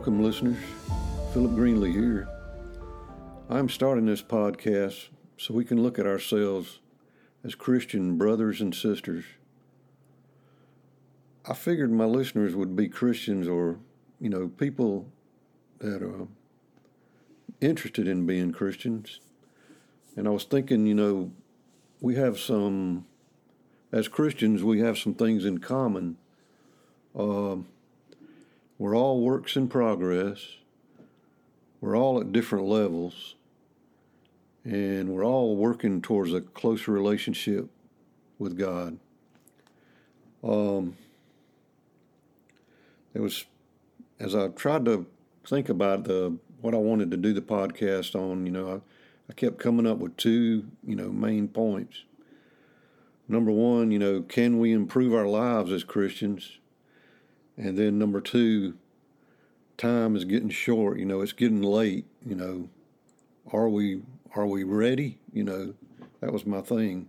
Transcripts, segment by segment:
Welcome, listeners. Philip Greenlee here. I'm starting this podcast so we can look at ourselves as Christian brothers and sisters. I figured my listeners would be Christians or, you know, people that are interested in being Christians. And I was thinking, you know, we have some, as Christians, we have some things in common. Uh, we're all works in progress. We're all at different levels. And we're all working towards a closer relationship with God. Um, it was, as I tried to think about the what I wanted to do the podcast on, you know, I, I kept coming up with two, you know, main points. Number one, you know, can we improve our lives as Christians? And then number two, time is getting short. You know, it's getting late. You know, are we are we ready? You know, that was my thing.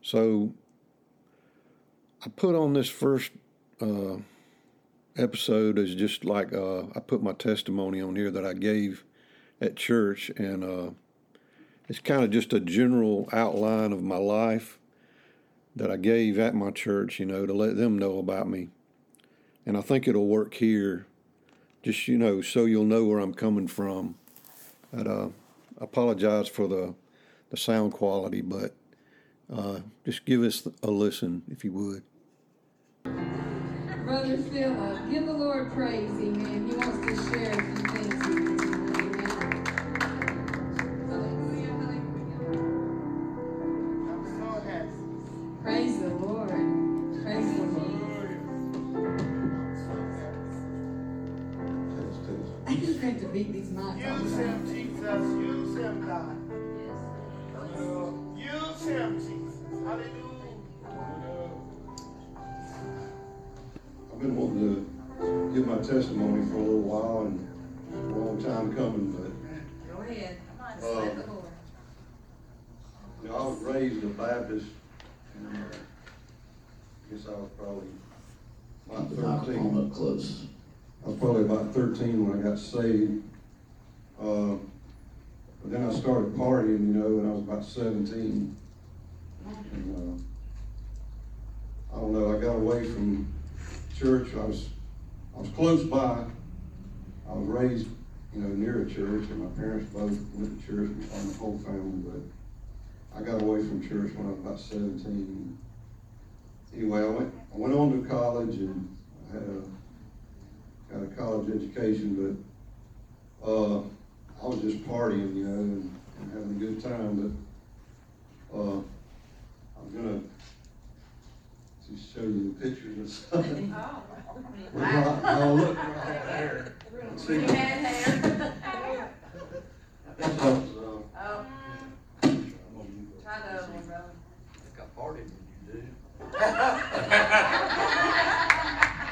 So I put on this first uh, episode as just like uh, I put my testimony on here that I gave at church, and uh, it's kind of just a general outline of my life that I gave at my church, you know, to let them know about me. And I think it'll work here, just you know, so you'll know where I'm coming from. I uh, apologize for the the sound quality, but uh, just give us a listen if you would. Brother Philip, give the Lord praise, amen. He wants to share testimony for a little while and a long time coming, but Go ahead. Come on, Uh, slap the Lord. you know, I was raised a Baptist, and uh, I guess I was probably about thirteen. up close. I was probably about thirteen when I got saved. Uh, but then I started partying, you know, when I was about seventeen. And, uh, I don't know, I got away from church. I was, I was close by. I was raised, you know, near a church, and my parents both went to church, and the whole family, but I got away from church when I was about seventeen. Anyway, I went, I went on to college and I had a, got a college education, but, uh, I was just partying, you know, and, and having a good time, but, uh, I'm gonna show you the pictures and stuff. Oh. Well, I- I'll look right there. See? You had hair. This was, uh, Oh, try the other one, brother.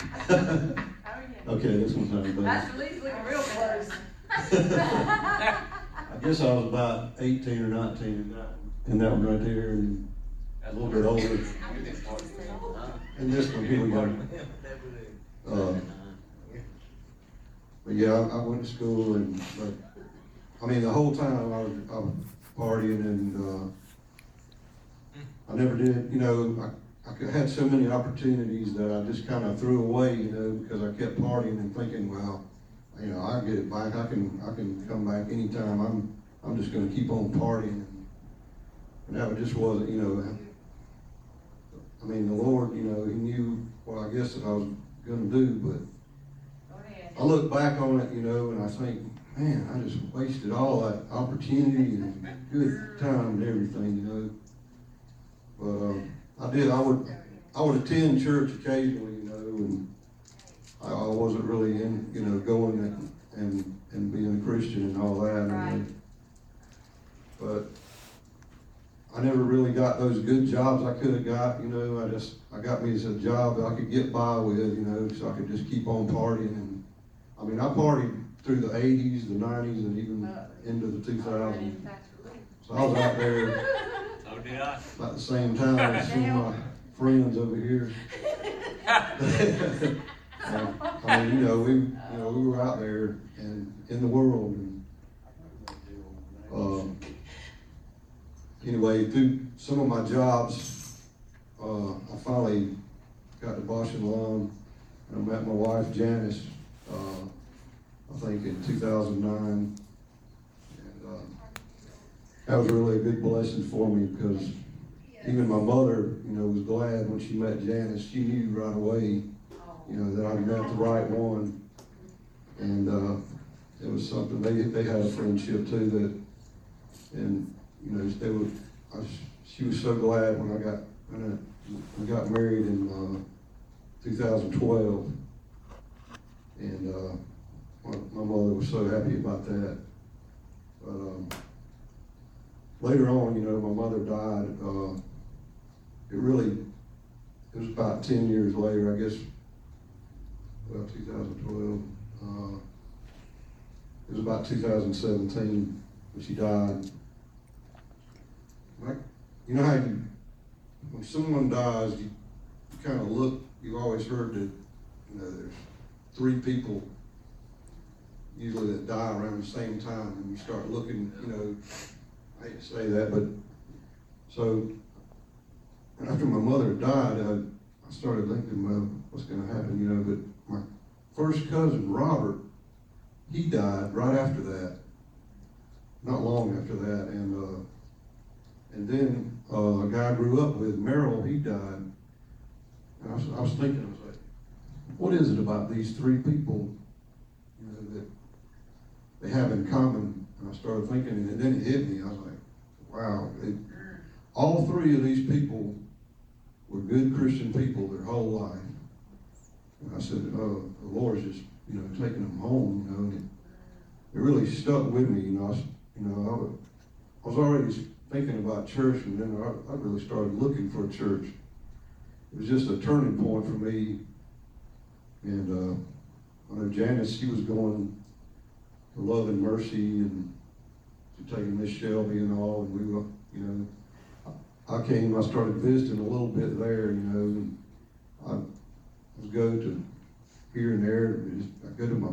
I when you gonna- Okay, this one's not bad. That's least looking real close. I guess I was about eighteen or nineteen in that one, in that one right there, and a little bit older. And this one, here we go. Uh, But yeah, I, I went to school and, but, I mean, the whole time I was, I was partying and, uh, I never did, you know, I, I had so many opportunities that I just kind of threw away, you know, because I kept partying and thinking, well, you know, I get it back, I can, I can come back anytime, I'm, I'm just gonna keep on partying. And that just wasn't, you know, I mean, the Lord, you know, He knew what I guess that I was gonna do, but I look back on it, you know, and I think, man, I just wasted all that opportunity and good time and everything, you know. But, um, I did, I would, I would attend church occasionally, you know, and I, I wasn't really in, you know, going and, and, and being a Christian and all that. Right. But I never really got those good jobs I could have got, you know, I just, I got me a job that I could get by with, you know, so I could just keep on partying and, I mean, I partied through the eighties, the nineties, and even into the two thousands. So I was out there So did I. about the same time as some of my friends over here. Uh, I mean, you know, we, you know, we were out there and in the world and, um, anyway, through some of my jobs, uh, I finally got to Bausch and Lomb. and I met my wife Janice, uh, I think in two thousand nine. And, uh, that was really a big blessing for me because even my mother, you know, was glad when she met Janice. She knew right away, you know, that I met the right one. And, uh, it was something, they, they had a friendship too that, and, you know, they were, I, she was so glad when I got, when I, we got married in, uh, two thousand twelve. And, uh, my, my mother was so happy about that. But, um, later on, you know, my mother died, uh, it really, it was about ten years later, I guess, well, two thousand twelve, uh, it was about two thousand seventeen when she died. You know how you, when someone dies, you, you kind of look, you've always heard that, you know, there's three people usually that die around the same time, and you start looking, you know, I hate to say that, but, so, after my mother died, I, I started thinking, well, what's gonna happen, you know, but my first cousin, Robert, he died right after that, not long after that, and, uh, and then, uh, a guy I grew up with, Merrill, he died. I was, I was thinking, I was like, what is it about these three people, you know, that they have in common? And I started thinking, and then it hit me, I was like, wow, it, all three of these people were good Christian people their whole life. And I said, oh, the Lord's just, you know, taking them home, you know, and it, it really stuck with me, you know, I, you know, I I was already thinking about church, and then I, I really started looking for a church. It was just a turning point for me. And, uh, I know Janice, she was going to Love and Mercy and to taking Miss Shelby and all, and we were, you know, I came, I started visiting a little bit there, you know, and I would go to here and there, I go to my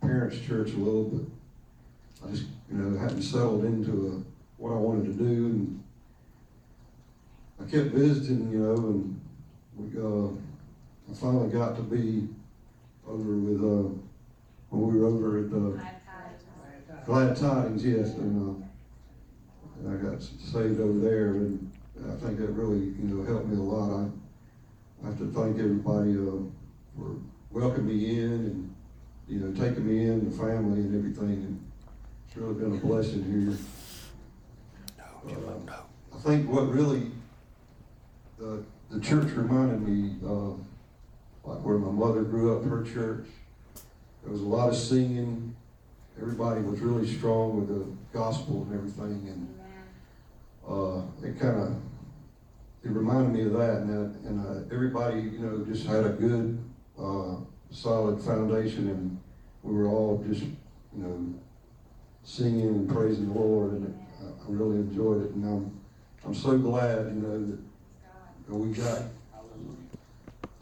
parents' church a little, but I just, you know, hadn't settled into uh what I wanted to do, and I kept visiting, you know, and we, uh, I finally got to be over with, uh, when we were over at, uh, Glad Tidings, yes, and, uh, and I got saved over there, and I think that really, you know, helped me a lot. I, I have to thank everybody, uh, for welcoming me in and, you know, taking me in, the family and everything, and it's really been a blessing here. I think what really, the, the church reminded me, uh, like where my mother grew up, her church. There was a lot of singing, everybody was really strong with the gospel and everything, and uh, it kind of it reminded me of that, and that, and uh, everybody you know just had a good uh, solid foundation, and we were all just you know singing and praising the Lord, and it, I really enjoyed it, and I'm I'm so glad you know that that we got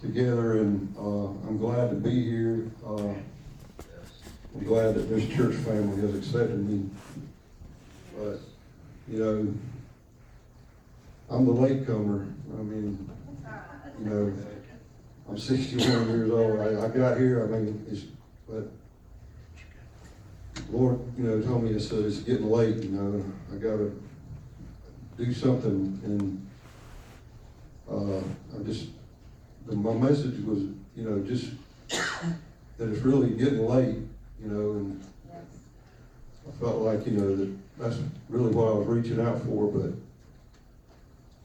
together, and uh, I'm glad to be here. Uh, I'm glad that this church family has accepted me. But, you know, I'm the latecomer. I mean, you know, I'm 61 years old. I, I got here, I mean, it's, but Lord, you know, told me it's, uh, it's getting late, you know, I gotta do something and, uh, I just, my message was, you know, just that it's really getting late, you know, and I felt like, you know, that that's really what I was reaching out for,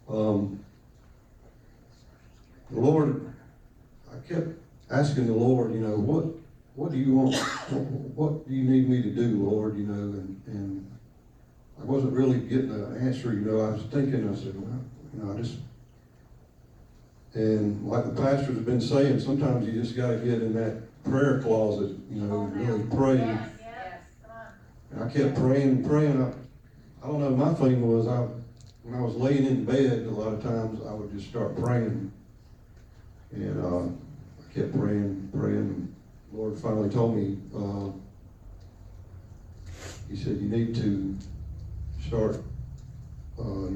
but, um, the Lord, I kept asking the Lord, you know, what, what do you want? What, do you need me to do, Lord, you know, and, and I wasn't really getting an answer, you know, I was thinking, I said, well, you know, I just, and like the pastor's been saying, sometimes you just gotta get in that prayer closet, you know, and really pray. And I kept praying and praying. I, I don't know, my thing was I, when I was laying in bed, a lot of times I would just start praying. And, uh, I kept praying, praying, and Lord finally told me, uh, He said, you need to start uh,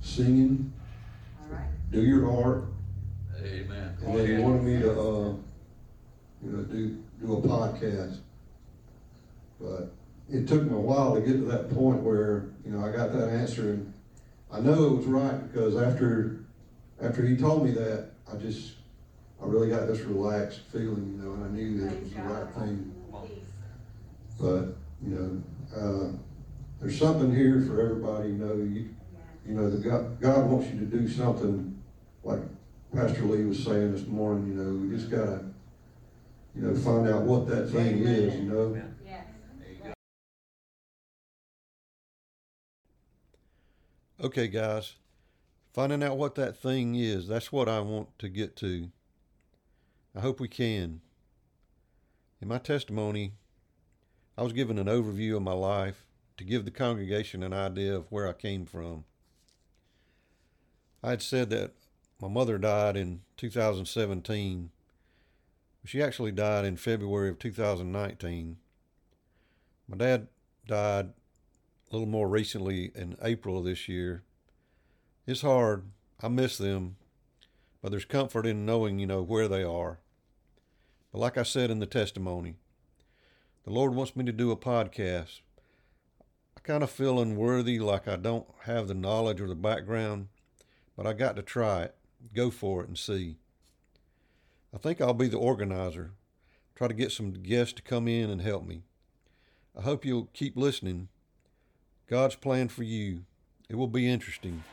singing, All right. do your art, Amen. and then He wanted me to, uh, you know, do do a podcast. But it took me a while to get to that point where you know I got that answer, and I know it was right because after after He told me that, I just I really got this relaxed feeling, you know, and I knew that it was the right thing. But you know, uh, there's something here for everybody. You know, you you know, the God, God wants you to do something like Pastor Lee was saying this morning. You know, we just gotta you know find out what that thing is. You know. Yes. There you go. Okay, guys, finding out what that thing is, that's what I want to get to. I hope we can. In my testimony, I was given an overview of my life to give the congregation an idea of where I came from. I had said that my mother died in 2017. She actually died in February of 2019. My dad died a little more recently in April of this year. It's hard. I miss them, but there's comfort in knowing, you know, where they are. But like I said in the testimony, the Lord wants me to do a podcast. I kind of feel unworthy, like I don't have the knowledge or the background, but I got to try it, go for it, and see. I think I'll be the organizer, try to get some guests to come in and help me. I hope you'll keep listening. God's plan for you. It will be interesting.